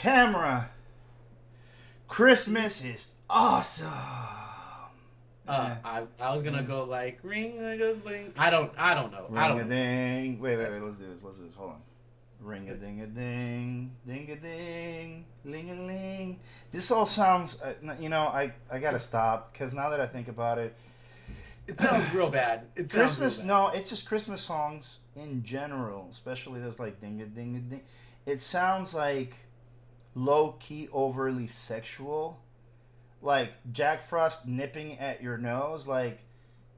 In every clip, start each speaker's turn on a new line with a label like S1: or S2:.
S1: camera. Christmas is awesome.
S2: Uh, I, I was gonna go like ring a ding. I don't I don't know. I
S1: Ring
S2: don't
S1: a ding. Wait, wait, wait. Let's do this. Let's do this. Hold on. Ring a ding a ding, ding a ding, ling a ling. This all sounds. Uh, you know, I I gotta stop because now that I think about it,
S2: It sounds real bad. It
S1: Christmas.
S2: bad.
S1: No, it's just Christmas songs in general, especially those like ding a ding a ding. It sounds like low key, overly sexual, like Jack Frost nipping at your nose, like.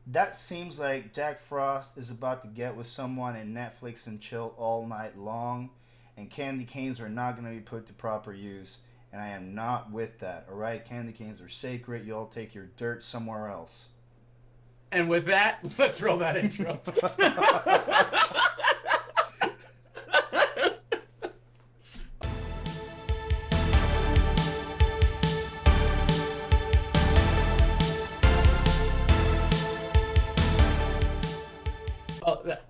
S1: That seems like Jack Frost is about to get with someone and Netflix and chill all night long, and candy canes are not going to be put to proper use. And I am not with that. All right, candy canes are sacred. You all take your dirt somewhere else.
S2: And with that, let's roll that intro.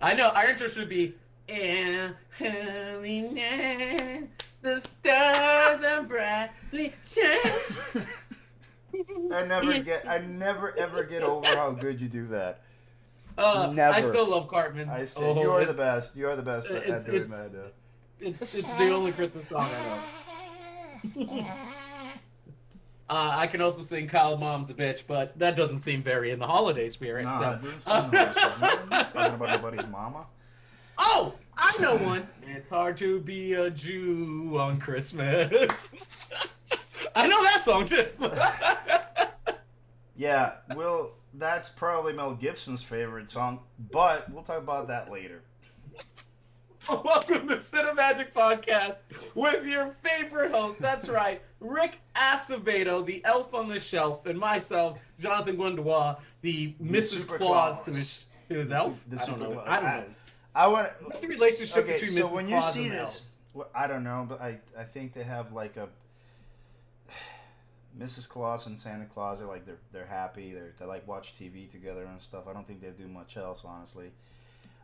S2: I know. Our intro should be. "And holy night, the stars are brightly shining.
S1: I never get. I never ever get over how good you do that.
S2: Uh, I still love Cartman.
S1: I say
S2: Oh,
S1: you are the best. You are the best at
S2: it's-
S1: doing
S2: it's-
S1: that.
S2: It's, it's the only Christmas song I know. Uh, I can also sing Kyle Mom's a bitch, but that doesn't seem very in the holiday spirit.
S1: Nah,
S2: so.
S1: doesn't. I'm talking about nobody's mama.
S2: Oh, I know one. It's hard to be a Jew on Christmas. I know that song too.
S1: Yeah, well, that's probably Mel Gibson's favorite song, but we'll talk about that later.
S2: Welcome to Cinemagic Podcast with your favorite host. That's right, Rick Acevedo, the elf on the shelf, and myself, Jonathan Gwendois, the Mrs. Claus
S1: Claus.
S2: to his, to his elf.
S1: The
S2: I don't know. I don't know.
S1: I want.
S2: What's the relationship
S1: okay,
S2: between
S1: so
S2: Mrs.
S1: when
S2: Claus
S1: you see
S2: and the
S1: this, well, I don't know, but I I think they have like a Mrs. Claus and Santa Claus are like they're they're happy. They're they like watch TV together and stuff. I don't think they do much else, honestly.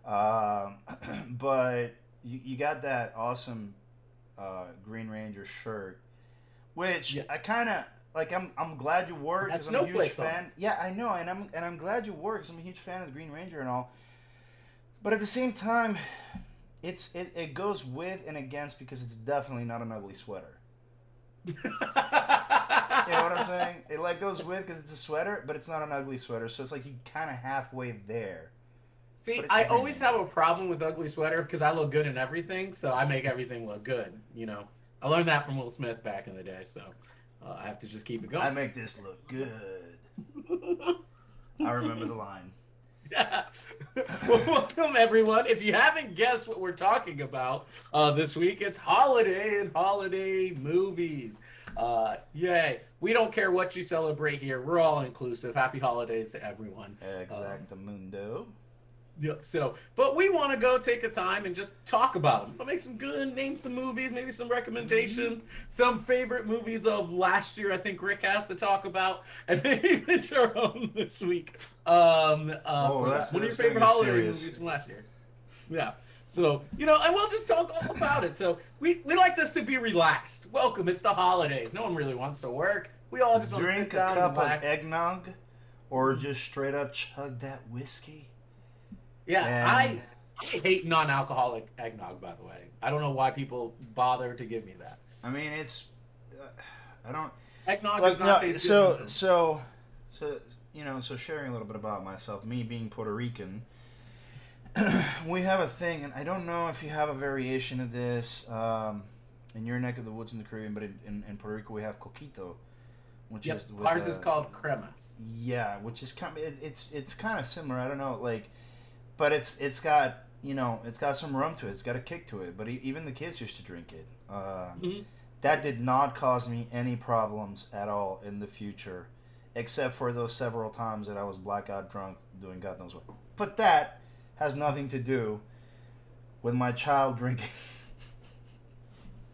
S1: Um, but you, you got that awesome uh, Green Ranger shirt, which
S2: Yeah.
S1: I kind of like. I'm I'm glad you wore
S2: It
S1: because I'm a huge
S2: on
S1: fan. Yeah, I know, and I'm and I'm glad you wore it because I'm a huge fan of the Green Ranger and all. But at the same time, it's it, it goes with and against because it's definitely not an ugly sweater. You know what I'm saying? It like goes with because it's a sweater, but it's not an ugly sweater. So it's like you kind of halfway there.
S2: See, I always have a problem with ugly sweater because I look good in everything, so I make everything look good. You know, I learned that from Will Smith back in the day, so uh, I have to just keep it going.
S1: I make this look good. I remember the line.
S2: Yeah. well, welcome everyone. If you haven't guessed what we're talking about uh, this week, it's holiday and holiday movies. Uh, yay! We don't care what you celebrate here. We're all inclusive. Happy holidays to everyone.
S1: Exactamundo.
S2: Yeah, so, but we want to go take a time and just talk about them. We'll make some good, name some movies, maybe some recommendations, some favorite movies of last year. I think Rick has to talk about, and maybe pitch our own this week. Um, uh,
S1: Oh, that's-
S2: that. What are your favorite holiday
S1: serious.
S2: movies from last year? Yeah. So you know, and we'll just talk all about it. So we we like this to be relaxed. Welcome, it's the holidays. No one really wants to work. We all just want to sit
S1: Drink a cup of eggnog, or just straight up chug that whiskey.
S2: Yeah,
S1: And-
S2: I I hate non-alcoholic eggnog. By the way, I don't know why people bother to give me that.
S1: I mean, it's. Uh, I don't.
S2: Eggnog
S1: Like,
S2: does not
S1: no,
S2: taste
S1: so
S2: good.
S1: so so you know so sharing a little bit about myself me being puerto rican we have a thing and i don't know if you have a variation of this um, in your neck of the woods in the caribbean but in, in, in puerto rico we have coquito which
S2: Yep,
S1: is
S2: ours is
S1: uh,
S2: called cremas.
S1: yeah which is kind of it, it's it's kind of similar i don't know like but it's it's got you know it's got some rum to it. It's got a kick to it. But even the kids used to drink it. Um,
S2: Mhm.
S1: that did not cause me any problems at all in the future except for those several times that i was blackout drunk doing god knows what. But that has nothing to do with my child drinking.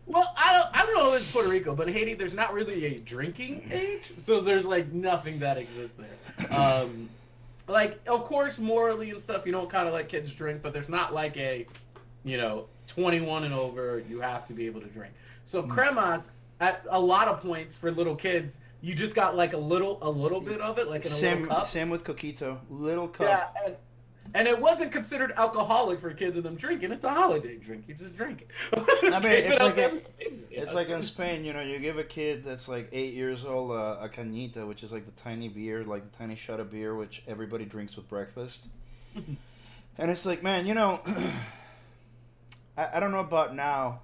S2: Well, I don't I don't know if it's Puerto Rico, but Haiti, there's not really a drinking age, so there's like nothing that exists there. Um, like of course morally and stuff, you don't kind of let kids drink, but there's not like a you know, 21 and over, you have to be able to drink. So
S1: Mm.
S2: cremas at a lot of points for little kids, you just got like a little a little bit of it, like in a
S1: Same,
S2: little cup.
S1: same with coquito. Little cup.
S2: Yeah, and, and it wasn't considered alcoholic for kids and them drinking. It's a holiday drink. You just drink it.
S1: I mean, it's like a- It's like in Spain, you know, you give a kid that's like eight years old uh, a cañita, which is like the tiny beer, like the tiny shot of beer, which everybody drinks with breakfast. and it's like, man, you know, I, I don't know about now,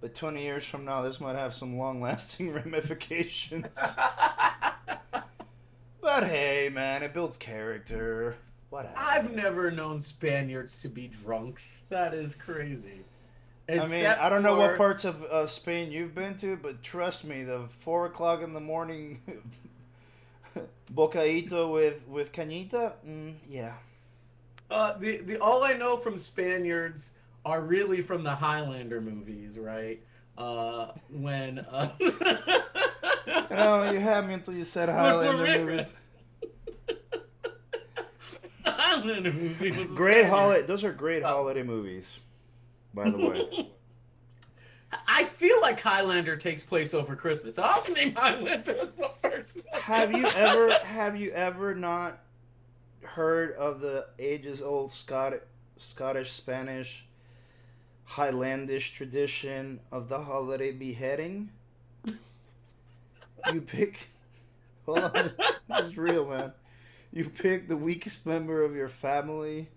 S1: but 20 years from now, this might have some long lasting ramifications. but hey, man, it builds character. Whatever.
S2: I've never known Spaniards to be drunks. That is crazy.
S1: I mean, I don't know what parts of uh, Spain you've been to, but trust me, the four o'clock in the morning bocaito with with cañita, mm, yeah.
S2: Uh, the the all I know from Spaniards are really from the Highlander movies, right? Uh, when uh,
S1: You know, you had me until you said Highlander movies.
S2: Highlander movie was a
S1: Great holiday. Those are great
S2: Oh.
S1: holiday movies, by the way.
S2: I feel like Highlander takes place over Christmas. I'll name Highlander as my first.
S1: have you ever have you ever not heard of the ages old Scot- Scottish Spanish Highlandish tradition of the holiday beheading? You pick Hold on. This is real, man. You pick the weakest member of your family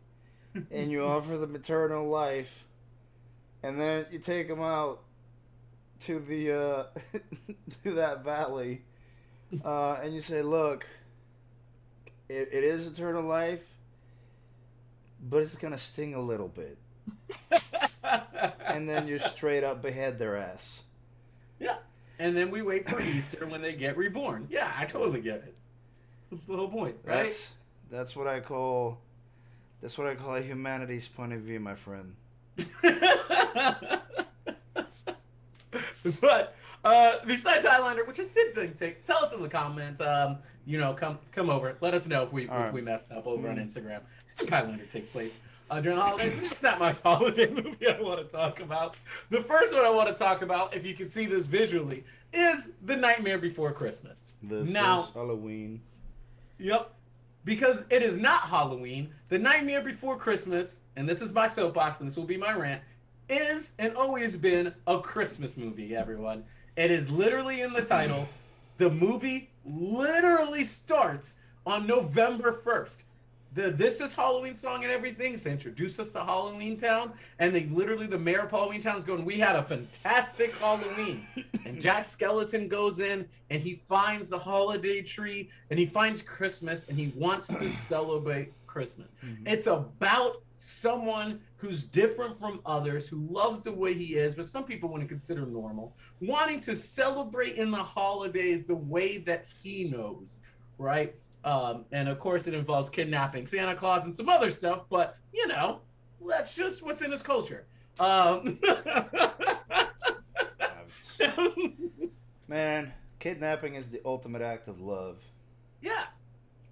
S1: and you offer them eternal life. And then you take them out to the uh to that valley uh, and you say, "Look, it, it is eternal life, but it's gonna sting a little bit." And then you straight up behead their ass.
S2: yeah, and then we wait for Easter when they get reborn. Yeah, I totally get it. That's the whole point, right?
S1: That's that's what I call that's what I call a humanity's point of view, my friend.
S2: but uh, besides Highlander, which I did think, take, tell us in the comments. Um, you know, come come over. Let us know if we
S1: All
S2: if
S1: right.
S2: we messed up over on
S1: Mhm.
S2: Instagram. I think Highlander takes place uh, during the holidays. It's not my holiday movie I want to talk about. The first one I want to talk about, if you can see this visually, is The Nightmare Before Christmas.
S1: This
S2: Now-
S1: is Halloween.
S2: Yep. Because it is not Halloween. The Nightmare Before Christmas, and this is my soapbox, and this will be my rant, is and always been a Christmas movie, everyone. It is literally in the title. The movie literally starts on November 1st. The This Is Halloween song and everything is to introduce us to Halloween Town. And they literally, the mayor of Halloween Town is going, We had a fantastic Halloween. And Jack Skellington goes in and he finds the holiday tree and he finds Christmas and he wants to celebrate Christmas.
S1: Mhm.
S2: It's about someone who's different from others, who loves the way he is, but some people wouldn't consider normal, wanting to celebrate in the holidays the way that he knows, right? Um, and of course, it involves kidnapping Santa Claus and some other stuff, but you know, that's just what's in his culture. Um,
S1: Man, kidnapping is the ultimate act of love.
S2: Yeah,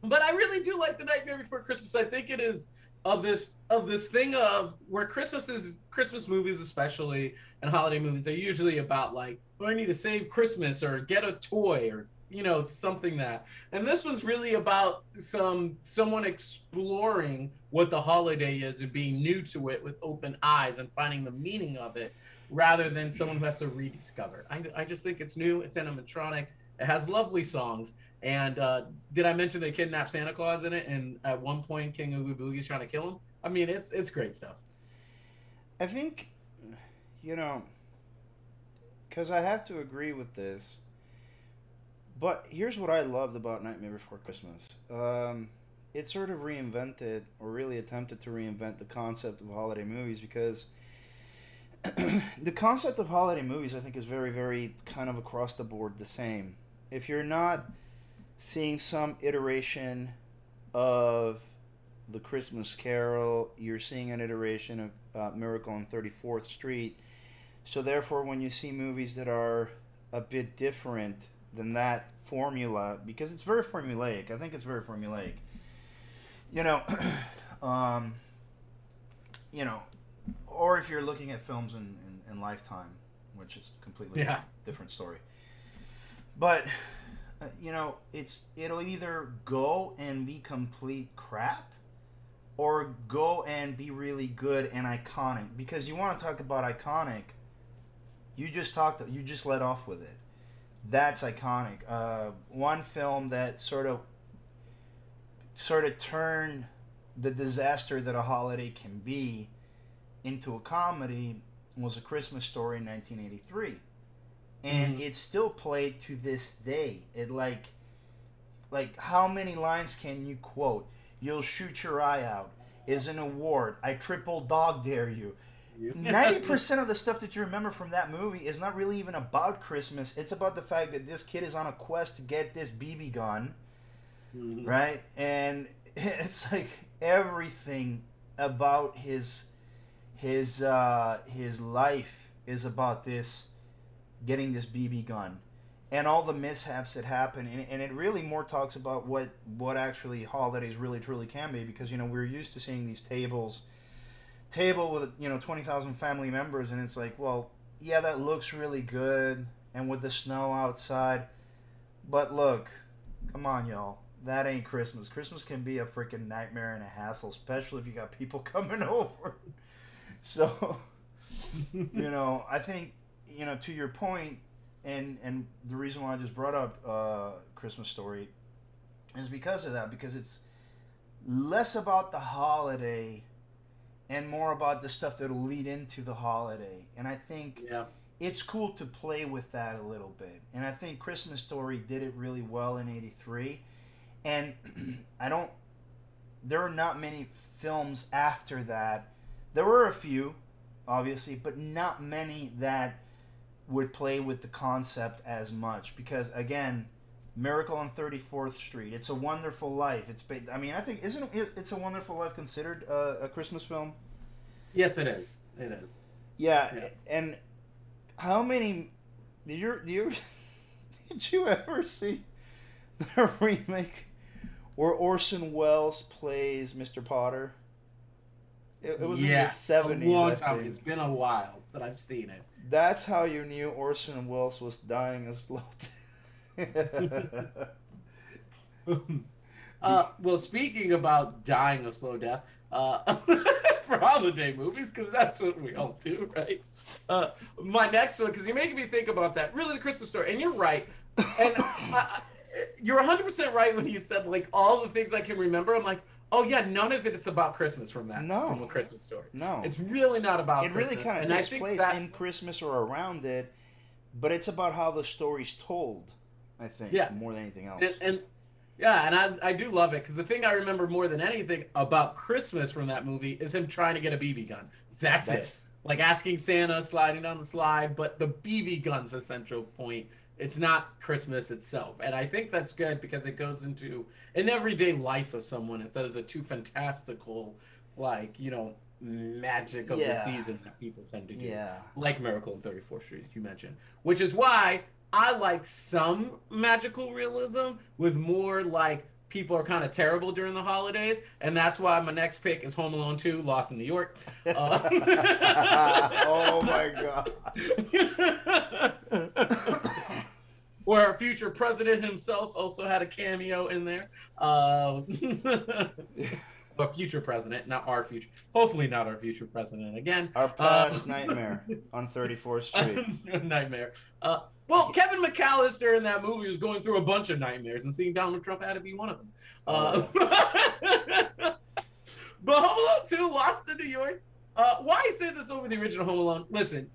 S2: but I really do like the Nightmare Before Christmas. I think it is of this of this thing of where Christmas is Christmas movies, especially and holiday movies, are usually about like, oh, I need to save Christmas or get a toy or you know something that. And this one's really about some someone exploring what the holiday is and being new to it with open eyes and finding the meaning of it, rather than someone who has to rediscover. I I just think it's new. It's animatronic. It has lovely songs. And uh, did I mention they kidnapped Santa Claus in it? And at one point, King Oogie Boogie's trying to kill him. I mean, it's it's great stuff.
S1: I think, you know, because I have to agree with this. But here's what I loved about Nightmare Before Christmas. Um, it sort of reinvented, or really attempted to reinvent, the concept of holiday movies because the concept of holiday movies, I think, is very, very kind of across the board the same. If you're not seeing some iteration of the Christmas Carol, you're seeing an iteration of uh, Miracle on 34th Street. So, therefore, when you see movies that are a bit different than that formula, because it's very formulaic, I think it's very formulaic. You know, um, you know, or if you're looking at films in, in, in Lifetime, which is completely
S2: Yeah.
S1: different story. But uh, you know, it's it'll either go and be complete crap, or go and be really good and iconic. Because you want to talk about iconic, you just talked, you just let off with it. That's iconic. Uh, one film that sort of sort of turned the disaster that a holiday can be into a comedy was a Christmas story in 1983 and
S2: Mhm.
S1: it's still played to this day. It like like how many lines can you quote? You'll shoot your eye out. Is an award. I triple dog dare you 90% of the stuff that you remember from that movie is not really even about christmas it's about the fact that this kid is on a quest to get this bb gun
S2: Mhm.
S1: right? And it's like everything about his his uh, his life is about this getting this BB gun and all the mishaps that happen and, and it really more talks about what what actually holidays really truly can be because you know we're used to seeing these tables table with you know 20,000 family members and it's like well yeah that looks really good and with the snow outside but look come on y'all that ain't Christmas. Christmas can be a freaking nightmare and a hassle, especially if you got people coming over. So, you know, I think, you know, to your point, and and the reason why I just brought up uh, Christmas Story is because of that, because it's less about the holiday and more about the stuff that'll lead into the holiday. And I think
S2: Yeah.
S1: it's cool to play with that a little bit. And I think Christmas Story did it really well in 83. And I don't, there are not many films after that. There were a few, obviously, but not many that would play with the concept as much. Because, again, Miracle on 34th Street, It's a Wonderful Life. It's, ba- I mean, I think, isn't it, It's a Wonderful Life considered uh, a Christmas film?
S2: Yes, it is. It is.
S1: Yeah,
S2: Yeah.
S1: and how many did you do you did you ever see the remake where Orson Welles plays Mr. Potter? It, it was
S2: yeah,
S1: in the seventies.
S2: A long time. It's been a while that I've seen it.
S1: That's how you knew Orson Welles was dying a slow. death.
S2: uh, well, speaking about dying a slow death, uh, for holiday movies, because that's what we all do, right? Uh, my next one, because you're making me think about that. Really, the Christmas story, and you're right. And I, I, you're 100% right when you said like all the things I can remember. I'm like, oh yeah, none of it is about Christmas from that.
S1: No.
S2: from a Christmas story.
S1: no,
S2: It's really not about.
S1: it really kind of takes place
S2: that-
S1: in Christmas or around it, but it's about how the story's told. I think,
S2: Yeah.
S1: more than anything else.
S2: And, and yeah, and I, I do love it because the thing I remember more than anything about Christmas from that movie is him trying to get a BB gun. That's,
S1: That's-
S2: it. Like asking Santa, sliding down the slide, but the BB gun's the central point. It's not Christmas itself. And I think that's good because it goes into an everyday life of someone instead of the too fantastical, like, you know, magic of the season that people tend to do
S1: yeah.
S2: like Miracle on 34th Street, you mentioned, which is why I like some magical realism with more like people are kind of terrible during the holidays, and that's why my next pick is Home Alone 2, Lost in New York. Uh,
S1: oh my god.
S2: Where our future president himself also had a cameo in there. Uh, a future president, not our future. Hopefully, not our future president again.
S1: Our past
S2: Um,
S1: nightmare on 34th Street.
S2: nightmare. Uh, well, Kevin McAllister in that movie was going through a bunch of nightmares, and seeing Donald Trump had to be one of them. Uh, but Home Alone 2, Lost in New York. Uh, why say this over the original Home Alone? Listen,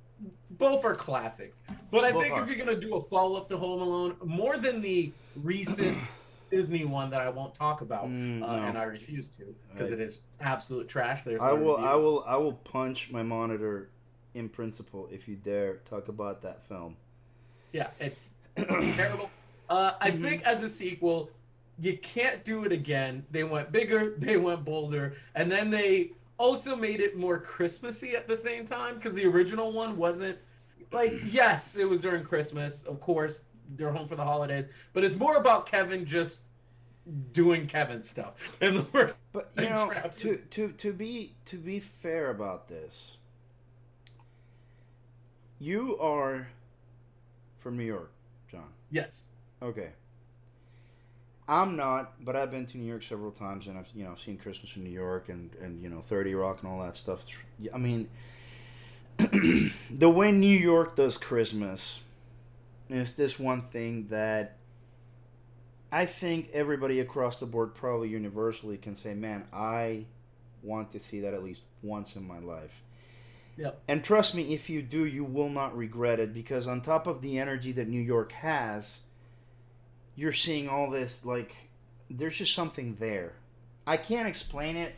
S2: both are classics. But I
S1: Both
S2: think
S1: are.
S2: if you're going to do a follow up to Home Alone, more than the recent Disney one that I won't talk about,
S1: Mm,
S2: uh,
S1: no.
S2: and I refuse to because
S1: Right.
S2: it is absolute trash. There's
S1: I will. I will I will punch my monitor in principle if you dare talk about that film.
S2: Yeah, it's, it's terrible. Uh, I
S1: Mhm.
S2: think as a sequel, you can't do it again. They went bigger, they went bolder, and then they also made it more Christmassy at the same time because the original one wasn't like yes, it was during Christmas, of course. They're home for the holidays, but it's more about Kevin just doing Kevin stuff. And the first
S1: But you know, to, to to be to be fair about this, You are from New York, John.
S2: Yes.
S1: Okay. I'm not, but I've been to New York several times, and I've you know seen Christmas in New York and and you know Thirty Rock and all that stuff. I mean, the way New York does Christmas is this one thing that I think everybody across the board, probably universally, can say, "Man, I want to see that at least once in my life."
S2: Yep.
S1: And trust me, if you do, you will not regret it because on top of the energy that New York has, you're seeing all this like there's just something there. I can't explain it.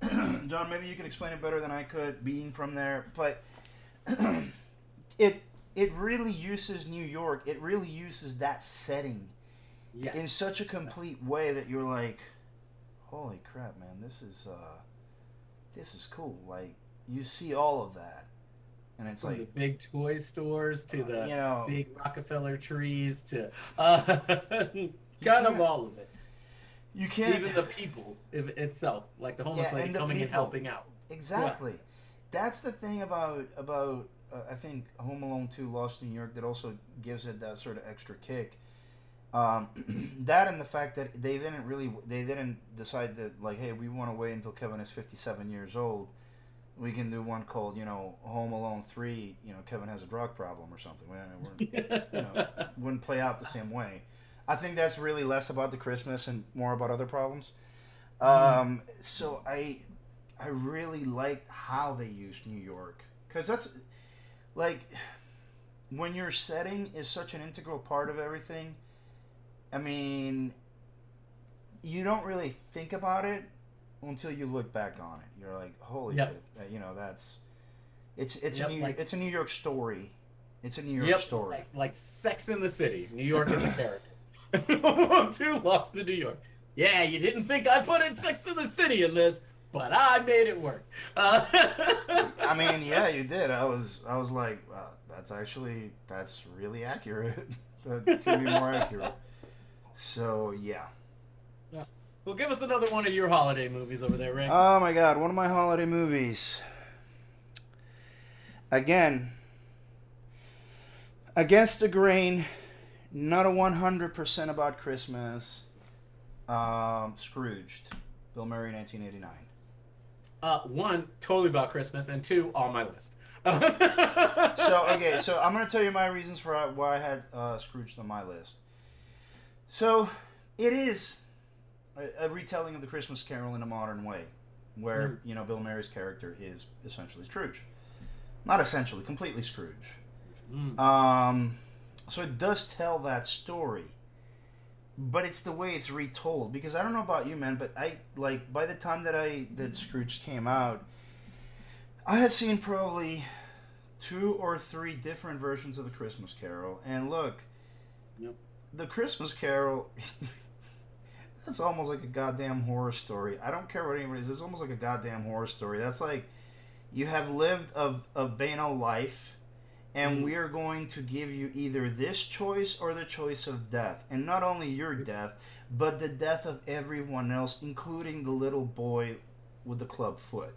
S1: John, maybe you can explain it better than I could being from there, but it it really uses New York. It really uses that setting
S2: Yes.
S1: in such a complete way that you're like, holy crap, man, this is uh, this is cool. Like you see all of that, and it's
S2: From
S1: like
S2: the big toy stores to the
S1: you know,
S2: big Rockefeller trees to uh, kind of all of it.
S1: you can't
S2: Even the people if, itself, like the homeless
S1: Yeah,
S2: lady
S1: and the
S2: coming and helping out.
S1: exactly. That's the thing about about uh, I think Home Alone Two: Lost in New York that also gives it that sort of extra kick. Um, that and the fact that they didn't really they didn't decide that like hey we want to wait until Kevin is fifty seven years old. We can do one called you know Home Alone Three. You know Kevin has a drug problem or something. We're, you know wouldn't play out the same way. I think that's really less about the Christmas and more about other problems. Um, so I I really liked how they used New York because that's like when your setting is such an integral part of everything. I mean, you don't really think about it until you look back on it. You're like, holy
S2: Yep.
S1: shit! You know that's it's it's
S2: Yep,
S1: a New
S2: like-
S1: it's a New York story. It's a New York
S2: Yep,
S1: story.
S2: Like, like Sex in the City. New York is a character. Home Two lost to New York. Yeah, you didn't think I put in Sex in the City in this, but I made it work. Uh,
S1: I mean, yeah, you did. I was, I was like, wow, that's actually, that's really accurate. that could be more accurate. So yeah.
S2: Well, give us another one of your holiday movies over there, Rick.
S1: Oh my God, one of my holiday movies. Again, against the grain, not a one hundred percent about Christmas. Um, Scrooged, Bill Murray, nineteen eighty nine.
S2: Uh, one, totally about Christmas, and two, on my list.
S1: so okay, so I'm gonna tell you my reasons for why I had uh, Scrooge on my list. So it is a, a retelling of the Christmas Carol in a modern way, where you know Bill Murray's character is essentially Scrooge, not essentially, completely Scrooge.
S2: Mm.
S1: Um, so it does tell that story, but it's the way it's retold. Because I don't know about you, man, but I like by the time that I that Scrooge came out, I had seen probably two or three different versions of the Christmas Carol, and look,
S2: Yep.
S1: the Christmas Carol. That's almost like a goddamn horror story. I don't care what anybody says. It's almost like a goddamn horror story. That's like you have lived a, a banal life, and
S2: Mhm.
S1: we are going to give you either this choice or the choice of death. And not only your death, but the death of everyone else, including the little boy with the club foot.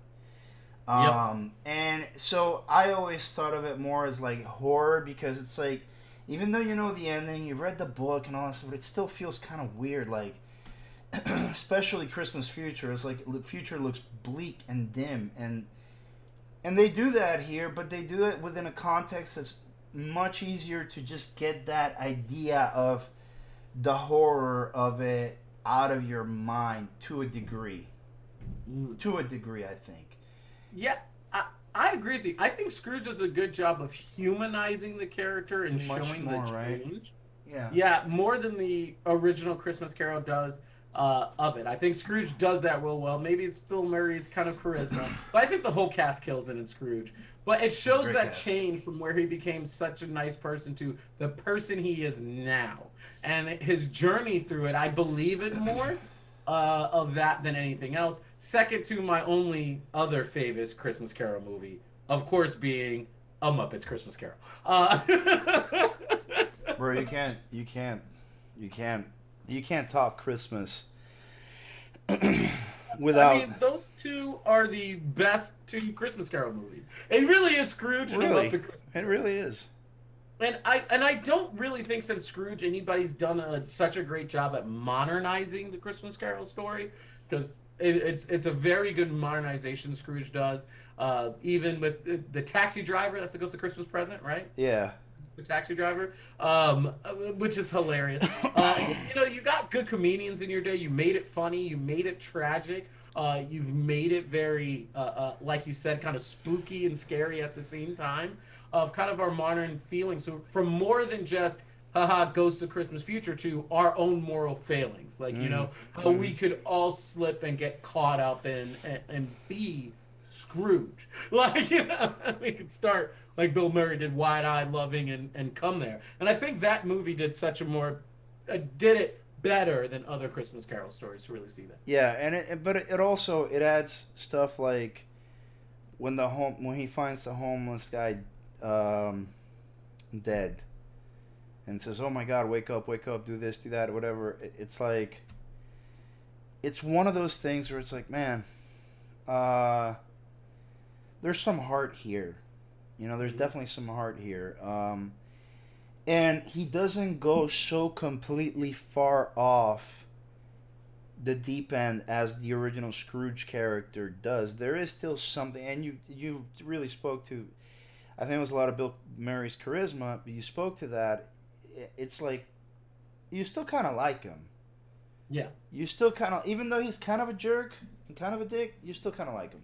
S2: Yep.
S1: Um, and so I always thought of it more as like horror because it's like, even though you know the ending, you've read the book and all that stuff, but it still feels kind of weird. Like, especially Christmas Future, it's like the future looks bleak and dim, and and they do that here, but they do it within a context that's much easier to just get that idea of the horror of it out of your mind to a degree.
S2: Mm.
S1: To a degree, I think.
S2: Yeah, I, I agree with you. I think Scrooge does a good job of humanizing the character and
S1: Much
S2: showing
S1: more,
S2: the
S1: right?
S2: change.
S1: Yeah.
S2: Yeah, more than the original Christmas Carol does uh, of it. I think Scrooge does that real well. Maybe it's Bill Murray's kind of charisma, but I think the whole cast kills it in Scrooge. But it shows
S1: Great
S2: that
S1: cast.
S2: change from where he became such a nice person to the person he is now, and his journey through it. I believe it more uh, of that than anything else. Second to my only other favorite Christmas Carol movie, of course, being A Muppets Christmas Carol. Uh,
S1: Bro, you can't, you can't, you can't, you can't talk Christmas without.
S2: I mean, those two are the best two Christmas Carol movies. It really is Scrooge
S1: Really?
S2: Christmas.
S1: It really is.
S2: And I and I don't really think since Scrooge anybody's done a, such a great job at modernizing the Christmas Carol story because it, it's it's a very good modernization Scrooge does. Uh, even with the, the taxi driver, that's the Ghost of Christmas Present, right?
S1: Yeah.
S2: The taxi driver, um, uh, which is hilarious. Uh, you know, you got good comedians in your day. You made it funny. You made it tragic. Uh, you've made it very, uh, uh, like you said, kind of spooky and scary at the same time of kind of our modern feelings. So from more than just haha ghosts of christmas future to our own moral failings like you know how we could all slip and get caught up in and, and be scrooge like you know we could start like bill murray did wide-eyed loving and, and come there and i think that movie did such a more uh, did it better than other christmas carol stories to really see that
S1: Yeah, and it, but it it also it adds stuff like when the home when he finds the homeless guy um, dead, and says, "Oh my God, wake up, wake up, do this, do that, whatever." It- It's like it's one of those things where it's like, man, uh, there's some heart here. You know, there's definitely some heart here. Um, and he doesn't go so completely far off the deep end as the original Scrooge character does. There is still something, and you you really spoke to. I think it was a lot of Bill Murray's charisma, but you spoke to that. It's like you still kind of like him.
S2: yeah
S1: You still kind of, even though he's kind of a jerk and kind of a dick, you still kind of like him.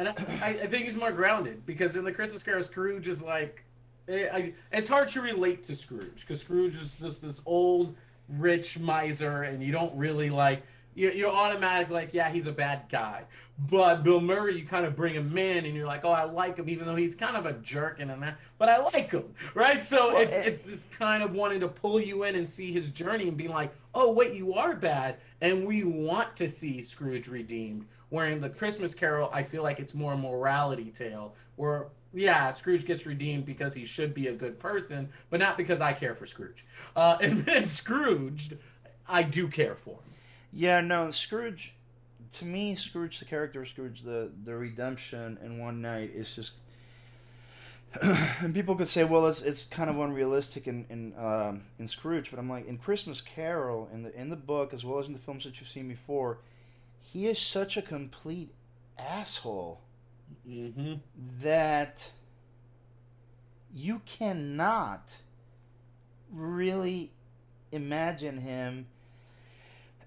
S2: And I, I think he's more grounded because in the Christmas Carol, Scrooge is like, eh, I, it's hard to relate to Scrooge because Scrooge is just this old, rich miser, and you don't really like, you, you're automatically like, yeah, he's a bad guy. But Bill Murray, you kind of bring him in, and you're like, oh, I like him, even though he's kind of a jerk and that, but I like him, right? So
S1: Well,
S2: it's
S1: eh,
S2: it's this kind of wanting to pull you in and see his journey and being like, oh, wait, you are bad, and we want to see Scrooge redeemed. Where in the Christmas Carol, I feel like it's more a morality tale, where yeah, Scrooge gets redeemed because he should be a good person, but not because I care for Scrooge. Uh, and then Scrooged, I do care for him.
S1: Yeah, no, Scrooge. To me, Scrooge, the character of Scrooge, the the redemption in one night is just. and people could say, well, it's it's kind of unrealistic in in um, in Scrooge, but I'm like in Christmas Carol in the in the book as well as in the films that you've seen before, he is such a complete asshole
S2: Mm-hmm.
S1: that you cannot really imagine him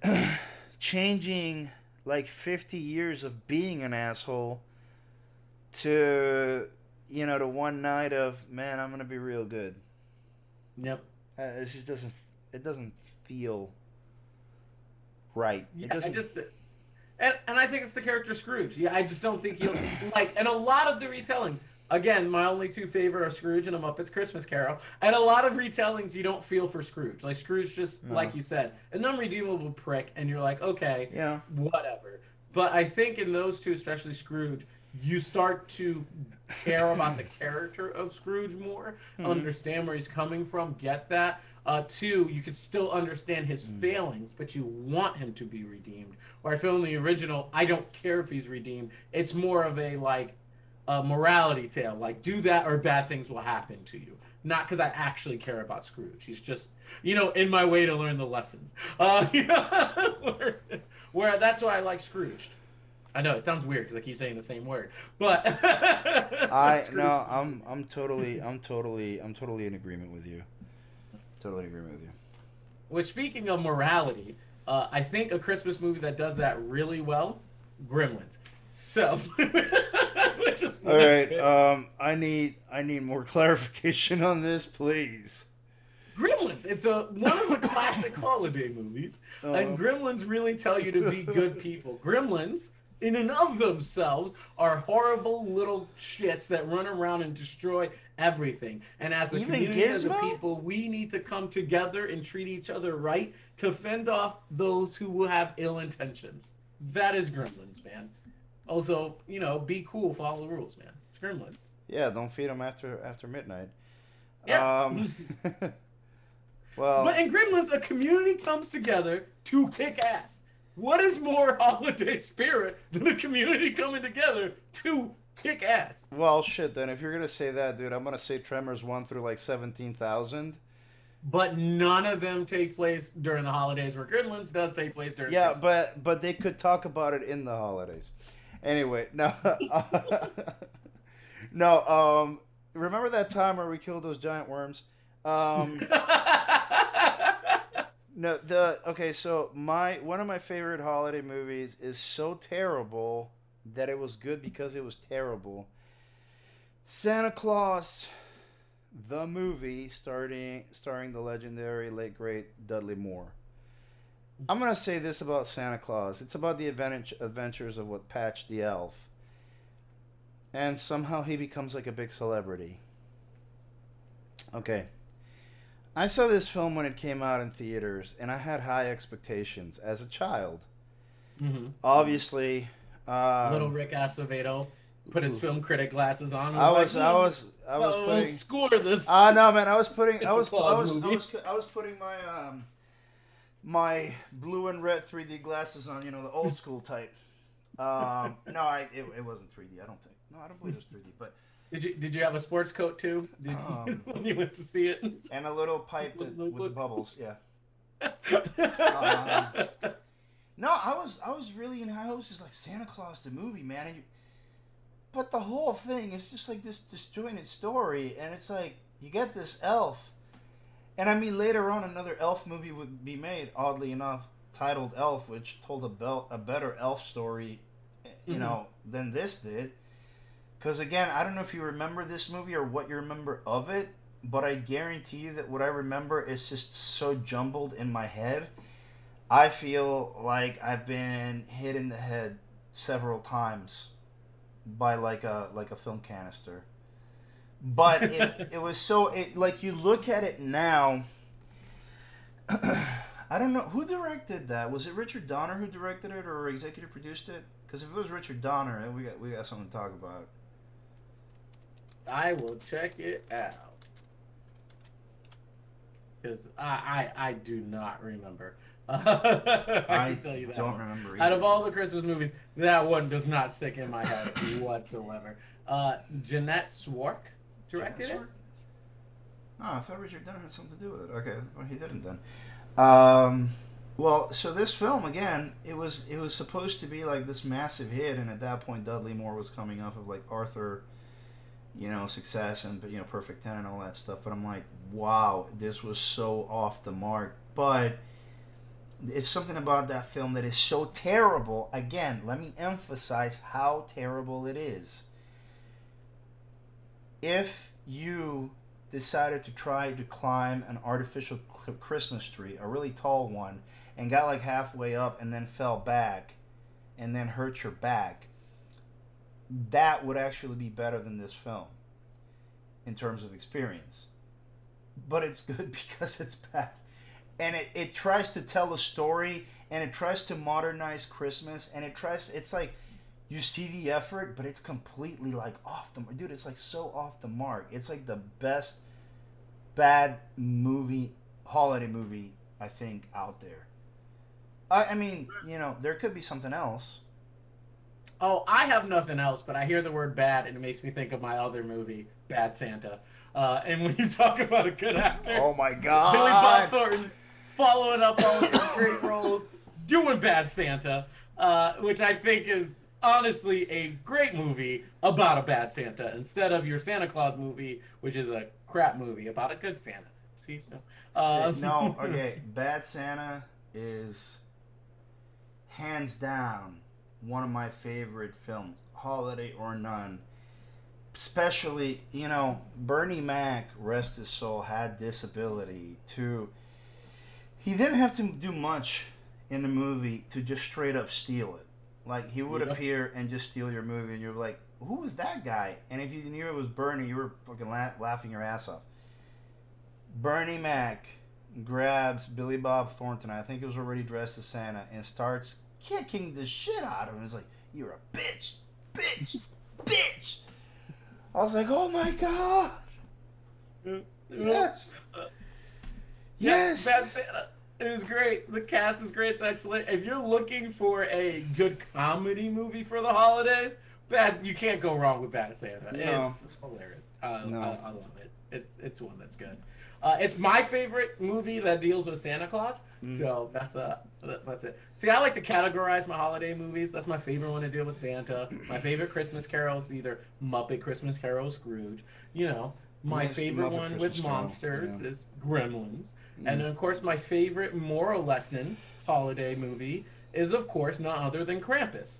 S1: changing like 50 years of being an asshole to you know to one night of man i'm gonna be real good
S2: Yep.
S1: uh, it just doesn't it doesn't feel right
S2: Yeah, I
S1: doesn't
S2: just and and I think it's the character Scrooge. Yeah, I just don't think he'll like. And a lot of the retellings, again, my only two favorite are Scrooge and a Muppets Christmas Carol. And a lot of retellings, you don't feel for Scrooge. Like Scrooge, just
S1: No.
S2: like you said, an unredeemable prick, and you're like, okay,
S1: yeah
S2: whatever. But I think in those two, especially Scrooge, you start to care about the character of Scrooge more,
S1: Mhm.
S2: understand where he's coming from, get that. Uh, two, you can still understand his failings, but you want him to be redeemed. Or I feel in the original, I don't care if he's redeemed. It's more of a like a morality tale, like do that or bad things will happen to you. Not because I actually care about Scrooge. He's just, you know, in my way to learn the lessons. Uh, where, where that's why I like Scrooge. I know it sounds weird because I keep saying the same word, but
S1: I no, I'm I'm totally I'm totally I'm totally in agreement with you. Totally in agreement with you.
S2: Which, speaking of morality, uh, I think a Christmas movie that does that really well, Gremlins. So,
S1: All right, um, I need I need more clarification on this, please.
S2: Gremlins. It's a one of the classic holiday movies, and
S1: Uh,
S2: Gremlins really tell you to be good people. Gremlins, in and of themselves, are horrible little shits that run around and destroy everything. And as a
S1: Even
S2: community, as a people, we need to come together and treat each other right to fend off those who will have ill intentions. That is Gremlins, man. Also, you know, be cool, follow the rules, man. It's Gremlins.
S1: yeah, don't feed them after after midnight.
S2: Yeah.
S1: Um, well,
S2: But in Gremlins, a community comes together to kick ass. what is more holiday spirit than a community coming together to kick ass?
S1: Well, shit. Then if you're gonna say that, dude, I'm gonna say Tremors one through like seventeen thousand.
S2: But none of them take place during the holidays, where Gremlins does take place during.
S1: Yeah,
S2: Christmas.
S1: but but they could talk about it in the holidays. Anyway, no, no. Um, remember that time where we killed those giant worms? Um, no, the okay. So my one of my favorite holiday movies is so terrible that it was good because it was terrible. Santa Claus, the movie, starting starring the legendary late great Dudley Moore. I'm gonna say this about Santa Claus. It's about the advent- adventures of what Patch the Elf, and somehow he becomes like a big celebrity. Okay, I saw this film when it came out in theaters, and I had high expectations as a child.
S2: hmm
S1: Obviously, um,
S2: Little Rick Acevedo put his
S1: Ooh.
S2: film critic glasses on. and
S1: I was,
S2: like,
S1: I was, I was
S2: "Oh,
S1: putting.
S2: score this.
S1: Ah, no, man, I was putting, I was, I was, I was, I was putting my um, my blue and red 3D glasses on. You know, the old school type. Um, no, I, it, it wasn't 3D. I don't think. No, I don't believe it was 3D. But
S2: Did you did you have a sports coat too? Did
S1: Um,
S2: when you went to see it?
S1: and a little pipe that, with the bubbles. Yeah. Um, No, I was I was really in high hopes. Just like Santa Claus the movie, man. And you, but the whole thing is just like this disjointed story, and it's like you get this elf, and I mean later on another elf movie would be made. Oddly enough, titled Elf, which told a bel- a better elf story, you
S2: Mhm.
S1: know, than this did. Because again, I don't know if you remember this movie or what you remember of it, but I guarantee you that what I remember is just so jumbled in my head. I feel like I've been hit in the head several times by like a like a film canister. But it, it was so it like you look at it now. I don't know who directed that. Was it Richard Donner who directed it or executive produced it? Because if it was Richard Donner, we got we got something to talk about.
S2: I will check it out. Because I, I I do not remember. I, can tell you that.
S1: don't
S2: one.
S1: remember.
S2: Out of all the Christmas movies, that one does not stick in my head whatsoever. Uh, Jeannot Szwarc directed it.
S1: Oh, I thought Richard Donner had something to do with it. Okay, well he didn't then. Um, well, so this film again, it was it was supposed to be like this massive hit, and at that point, Dudley Moore was coming off of like Arthur, you know, success and you know Perfect Ten and all that stuff. But I'm like, wow, this was so off the mark. But it's something about that film that is so terrible. Again, let me emphasize how terrible it is. If you decided to try to climb an artificial Christmas tree, a really tall one, and got like halfway up and then fell back and then hurt your back, that would actually be better than this film in terms of experience. But it's good because it's bad. And it, it tries to tell a story and it tries to modernize Christmas and it tries it's like you see the effort, but it's completely like off the mark. dude. It's like so off the mark. It's like the best bad movie, holiday movie I think out there. I, I mean, you know, there could be something else.
S2: Oh, I have nothing else, but I hear the word bad and it makes me think of my other movie, Bad Santa. Uh, and when you talk about a good actor,
S1: Oh my god!
S2: Billy Bob Thornton following up all his great roles, doing Bad Santa, uh, which I think is honestly a great movie about a bad Santa instead of your Santa Claus movie, which is a crap movie about a good Santa. See, so uh,
S1: no, okay. Bad Santa is hands down one of my favorite films, holiday or none. Especially, you know, Bernie Mac, rest his soul, had this ability to. He didn't have to do much in the movie to just straight up steal it. Like, he would
S2: Yeah.
S1: appear and just steal your movie, and you're like, who was that guy? And if you knew it was Bernie, you were fucking la- laughing your ass off. Bernie Mac grabs Billy Bob Thornton, I think he was already dressed as Santa, and starts kicking the shit out of him. He's like, You're a bitch, bitch, bitch. I was like, Oh my god. Yes.
S2: Yeah,
S1: Yes.
S2: It was great. The cast is great. It's excellent. If you're looking for a good comedy movie for the holidays, Bad, you can't go wrong with Bad Santa.
S1: No.
S2: It's hilarious. Uh,
S1: No.
S2: I, I love it. It's it's one that's good. Uh, it's my favorite movie that deals with Santa Claus.
S1: Mm.
S2: So that's a that's it. See, I like to categorize my holiday movies. That's my favorite one to deal with Santa. My favorite Christmas Carol is either Muppet Christmas Carol, Scrooge. You know, my favorite one
S1: Christmas
S2: with
S1: Carol,
S2: monsters
S1: yeah.
S2: is Gremlins,
S1: Mm.
S2: and of course my favorite moral lesson holiday movie is of course none other than Krampus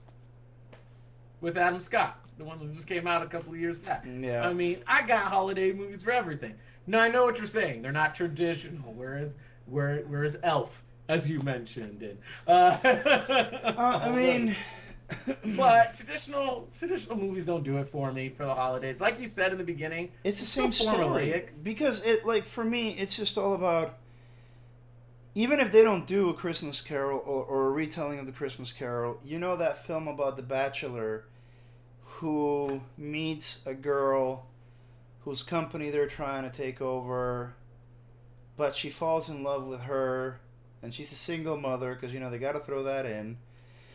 S2: with Adam Scott, the one that just came out a couple of years back.
S1: Yeah.
S2: I mean, I got holiday movies for everything. Now I know what you're saying; they're not traditional. Whereas, where whereas Elf, as you mentioned, and uh,
S1: Uh, I mean,
S2: but traditional traditional movies don't do it for me for the holidays. Like you said in the beginning,
S1: it's the same
S2: so
S1: story. Because it like for me it's just all about even if they don't do a christmas carol or, or a retelling of the christmas carol you know that film about the bachelor who meets a girl whose company they're trying to take over but she falls in love with her and she's a single mother because you know they got to throw that in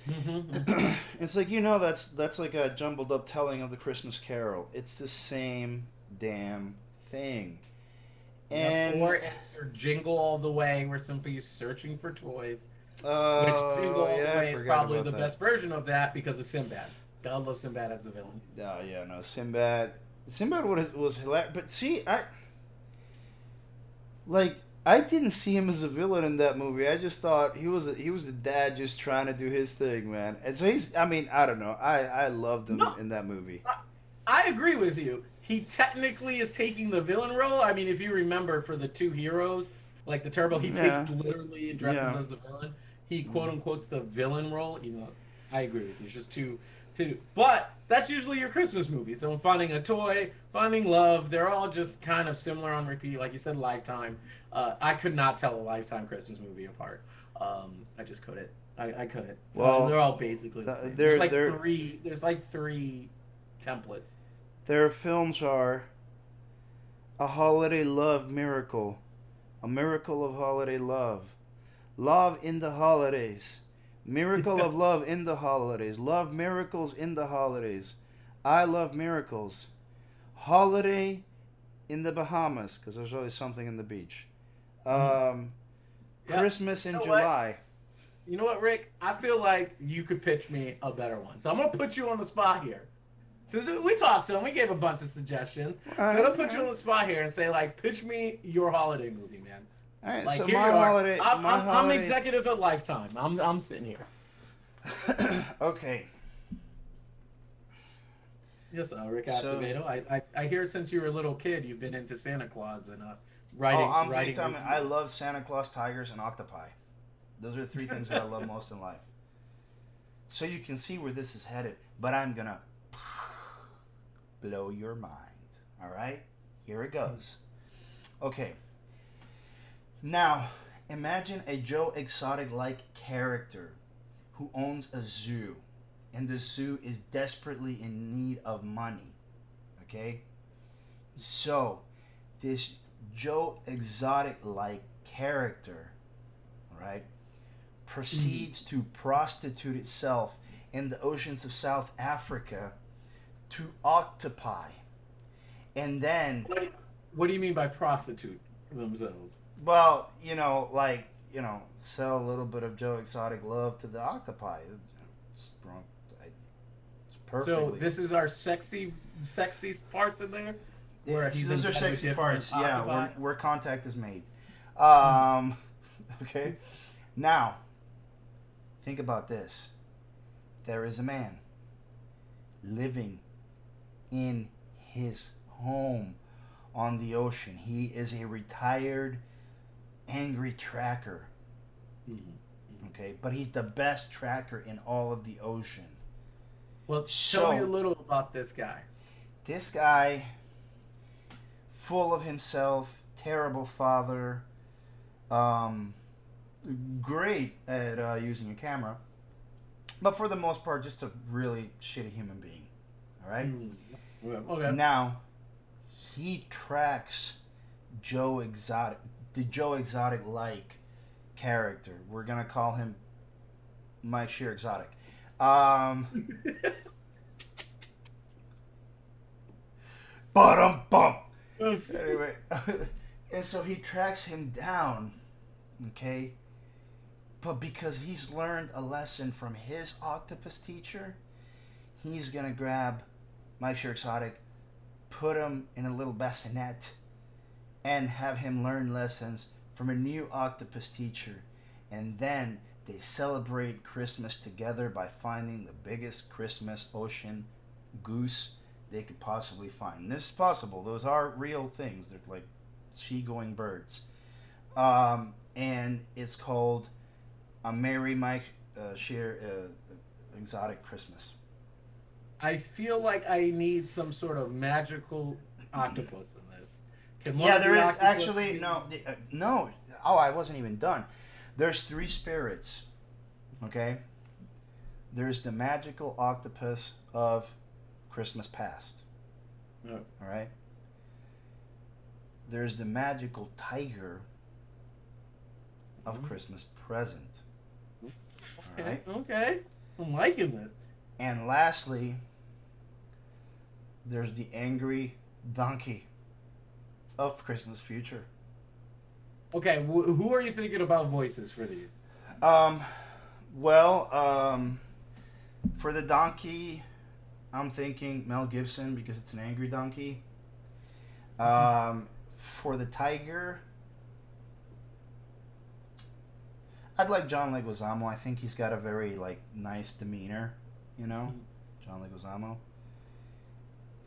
S2: Mhm.
S1: it's like you know that's that's like a jumbled up telling of the Christmas Carol. It's the same damn thing. And
S2: or it's your Jingle All the Way, where simply searching for toys.
S1: uh,
S2: Which Jingle All
S1: yeah,
S2: the Way is probably the
S1: that.
S2: best version of that because of Sinbad. God love Sinbad as the villain.
S1: Oh yeah, no, Sinbad. Sinbad was was hilarious, but see, I like I didn't see him as a villain in that movie. I just thought he was a, he was a dad just trying to do his thing, man. And so he's. I mean, I don't know. I I loved him
S2: No.
S1: in that movie.
S2: I agree with you. He technically is taking the villain role. I mean, if you remember for the two heroes, like the Turbo, he
S1: Yeah.
S2: takes literally and dresses
S1: Yeah.
S2: as the villain. He quote mm. unquote's the villain role. You know, I agree with you. It's just too, too. But that's usually your Christmas movie. So finding a toy, finding love, they're all just kind of similar on repeat. Like you said, Lifetime. Uh, I could not tell a Lifetime Christmas movie apart. Um, I just couldn't. I, I couldn't.
S1: Well,
S2: uh, they're all basically the same. There's like three. There's like three templates.
S1: Their films are a holiday love miracle, a miracle of holiday love, love in the holidays, miracle of love in the holidays, love miracles in the holidays. I love miracles. Holiday in the Bahamas because there's always something in the beach. Um,
S2: Yeah.
S1: Christmas in
S2: You know what?
S1: July.
S2: You know what, Rick? I feel like you could pitch me a better one. So I'm gonna put you on the spot here. Since we talked to him, we gave a bunch of suggestions. So I'm gonna put you on the spot here and say, like, pitch me your holiday movie, man.
S1: All right,
S2: Like,
S1: so
S2: here
S1: my
S2: you are.
S1: holiday,
S2: I'm,
S1: my
S2: I'm, I'm
S1: holiday.
S2: executive at Lifetime. I'm, I'm sitting here.
S1: okay.
S2: Yes, uh, Rick
S1: So-
S2: Acevedo. I, I I hear since you were a little kid, you've been into Santa Claus and uh, writing.
S1: oh, I'm
S2: writing
S1: time. I love Santa Claus, tigers, and octopi. Those are the three things that I love most in life. So you can see where this is headed, but I'm gonna blow your mind. All right, here it goes. Okay. Now, imagine a Joe Exotic-like character who owns a zoo, and the zoo is desperately in need of money. Okay. So, this Joe Exotic like character, right, proceeds to prostitute itself in the oceans of South Africa to octopi. And then,
S2: What do, you, what do you mean by prostitute themselves?
S1: Well, you know, like, you know, sell a little bit of Joe Exotic love to the octopi. It's, wrong. it's perfectly.
S2: So this is our sexy, sexy parts in there. Where
S1: It's- those are
S2: in bed with
S1: sexy parts. Yeah, where, where contact is made. Um, okay. Now, think about this. There is a man living in his home on the ocean. He is a retired, angry tracker.
S2: Mhm.
S1: Okay, but he's the best tracker in all of the ocean.
S2: Well,
S1: So-
S2: tell me a little about this guy.
S1: this guy full of himself terrible father um, great at uh, using a camera but for the most part just a really shitty human being all right
S2: Mm. Okay.
S1: now he tracks joe exotic the joe exotic like character. We're gonna call him Mike Shear Exotic. Um, bottom bump. Anyway, and so he tracks him down. Okay, but because he's learned a lesson from his octopus teacher, he's gonna grab Mike Shear Exotic, put him in a little bassinet, and have him learn lessons from a new octopus teacher. And then they celebrate Christmas together by finding the biggest Christmas ocean goose they could possibly find. And this is possible. Those are real things. They're like sea-going birds. Um, and it's called a Merry Mike uh, Shear uh, Exotic Christmas.
S2: I feel like I need some sort of magical octopus in this. Can one
S1: Yeah, there is actually
S2: be-
S1: no, uh, no. Oh, I wasn't even done. There's three spirits. Okay. There's the magical octopus of Christmas past.
S2: Oh.
S1: All right. There's the magical tiger of
S2: Mhm.
S1: Christmas present. All right.
S2: okay. I'm liking this.
S1: And lastly, there's the angry donkey of Christmas future.
S2: Okay, wh- who are you thinking about voices for these?
S1: Um, well, um, for the donkey, I'm thinking Mel Gibson because it's an angry donkey. Um, for the tiger, I'd like John Leguizamo. I think he's got a very like nice demeanor, you know, John Leguizamo.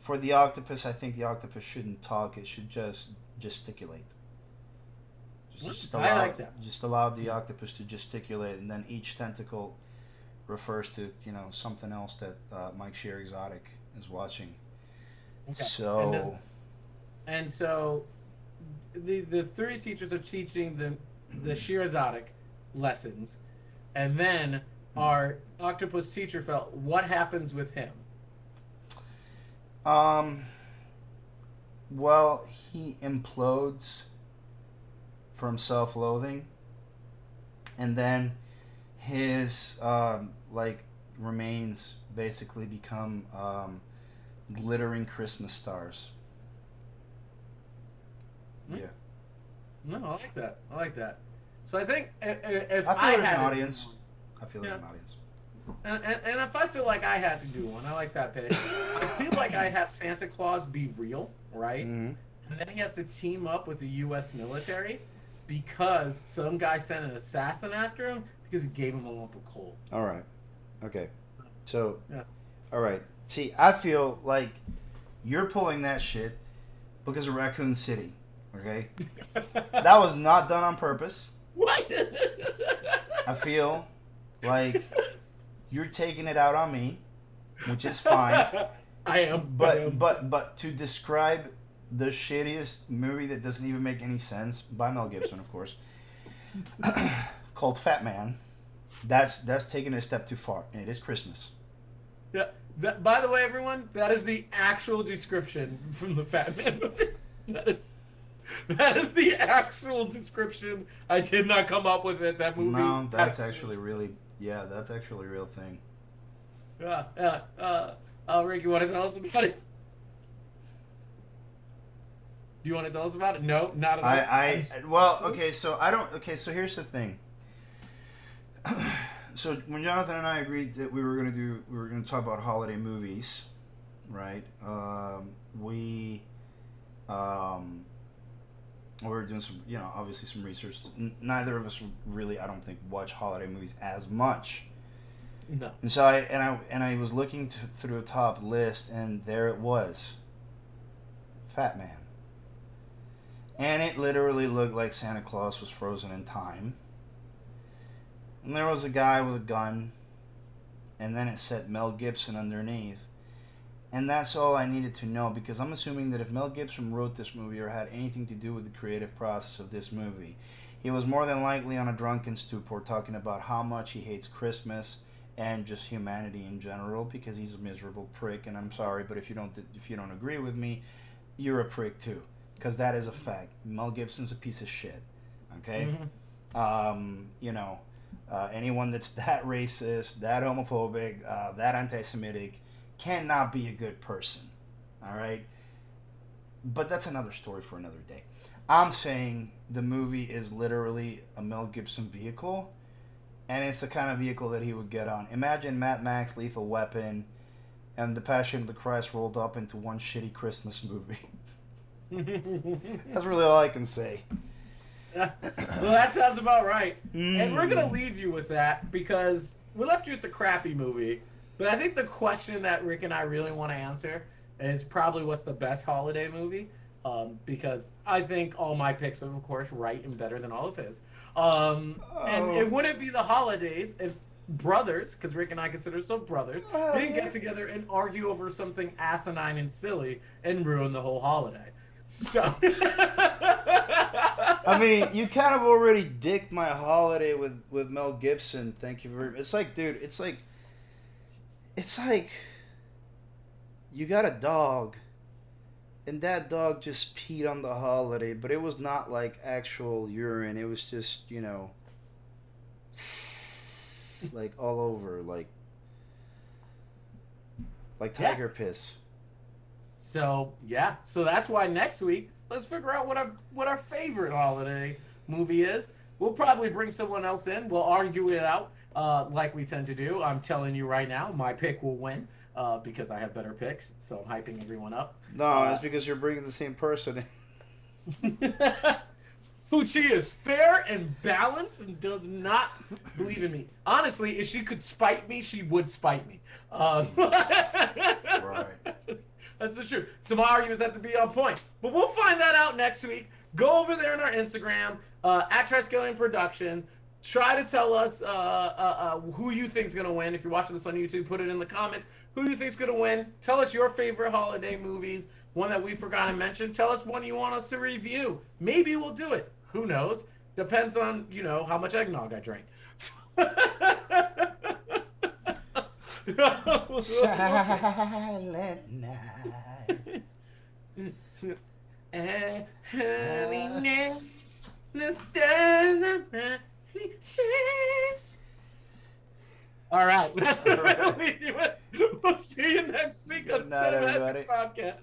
S1: For the octopus, I think the octopus shouldn't talk. It should just gesticulate. Just, just
S2: I
S1: allow,
S2: like that.
S1: Just allow the octopus to gesticulate, and then each tentacle refers to you know something else that uh, Mike Shear Exotic is watching.
S2: Okay.
S1: So
S2: And, does- and so, the the three teachers are teaching the the exotic lessons, and then our octopus teacher felt what happens with him.
S1: Um. Well, he implodes from self-loathing, and then his um, like remains basically become um, glittering Christmas stars.
S2: Hmm.
S1: Yeah,
S2: No, I like that. I like that. So I think if
S1: I feel
S2: I
S1: there's an audience.
S2: one-
S1: I feel
S2: Yeah.
S1: like an audience.
S2: And, and, and if I feel like I had to do one, I like that pick. I feel like I have Santa Claus be real, right?
S1: Mhm.
S2: And then he has to team up with the U.S. military because some guy sent an assassin after him because he gave him a lump of coal.
S1: All right. Okay. So,
S2: Yeah.
S1: all right. See, I feel like you're pulling that shit because of Raccoon City. Okay. That was not done on purpose.
S2: what?
S1: I feel like you're taking it out on me, which is fine.
S2: I am, I
S1: But
S2: am.
S1: but but to describe the shittiest movie that doesn't even make any sense by Mel Gibson, of course, called Fat Man. That's that's taking it a step too far, and it is Christmas.
S2: Yeah, that, by the way, everyone, that is the actual description from the Fat Man movie. That is, that is the actual description. I did not come up with it. That movie.
S1: No, that's actually really yeah, that's actually a real thing.
S2: Yeah, yeah. Uh, uh, Rick, you want to tell us about it? Do you want to tell us about it? No, not at all.
S1: I, I well, okay, so I don't. Okay, so here's the thing. so when Jonathan and I agreed that we were gonna do, we were gonna talk about holiday movies, right? Um, we, um, we were doing some, you know, obviously some research. N- neither of us really, I don't think, watch holiday movies as much.
S2: no.
S1: And so I and I and I was looking to, through a top list, and there it was. Fat Man. And it literally looked like Santa Claus was frozen in time. And there was a guy with a gun, and then it said Mel Gibson underneath. And that's all I needed to know because I'm assuming that if Mel Gibson wrote this movie or had anything to do with the creative process of this movie, he was more than likely on a drunken stupor talking about how much he hates Christmas and just humanity in general because he's a miserable prick and I'm sorry but if you don't if you don't agree with me you're a prick too because that is a fact Mel Gibson's a piece of shit okay
S2: Mhm.
S1: Um, you know, uh, anyone that's that racist, that homophobic, uh, that anti-Semitic cannot be a good person. All right, but that's another story for another day. I'm saying the movie is literally a Mel Gibson vehicle, and it's the kind of vehicle that he would get on. Imagine Mad Max, Lethal Weapon, and The Passion of the Christ rolled up into one shitty Christmas movie. That's really all I can say.
S2: well, that sounds about right. And we're gonna
S1: Mm.
S2: leave you with that because we left you with the crappy movie. But I think the question that Rick and I really want to answer is probably what's the best holiday movie. Um, because I think all my picks are, of course, right and better than all of his. Um, And
S1: Oh.
S2: it wouldn't be the holidays if brothers, because Rick and I consider ourselves brothers,
S1: Oh,
S2: didn't
S1: yeah.
S2: get together and argue over something asinine and silly and ruin the whole holiday. So.
S1: I mean, you kind of already dicked my holiday with with Mel Gibson. Thank you very much. It's like, dude, it's like, it's like, you got a dog, and that dog just peed on the holiday, but it was not like actual urine. It was just, you know, like all over, like, like
S2: Yeah.
S1: tiger piss.
S2: So yeah, so that's why next week let's figure out what our what our favorite holiday movie is. We'll probably bring someone else in. We'll argue it out uh, like we tend to do. I'm telling you right now, my pick will win uh, because I have better picks. So I'm hyping everyone up.
S1: No,
S2: Uh,
S1: it's because you're bringing the same person. in.
S2: Poochie is fair and balanced and does not believe in me. Honestly, if she could spite me, she would spite me. Um,
S1: Right.
S2: That's, just- that's the truth. So my arguments have to be on point. But we'll find that out next week. Go over there on our Instagram, uh, at Triskelion Productions. Try to tell us uh, uh, uh, who you think is gonna win. If you're watching this on YouTube, put it in the comments. Who you think is gonna win? Tell us your favorite holiday movies. One that we forgot to mention. Tell us one you want us to review. Maybe we'll do it. Who knows? Depends on you know how much eggnog I drink.
S1: Silent night.
S2: Eh, honey, the stars are brightly shining. All right.
S1: All right.
S2: we'll leave you with. We'll see you next week on
S1: Good night,
S2: Cinemagic
S1: everybody.
S2: Podcast.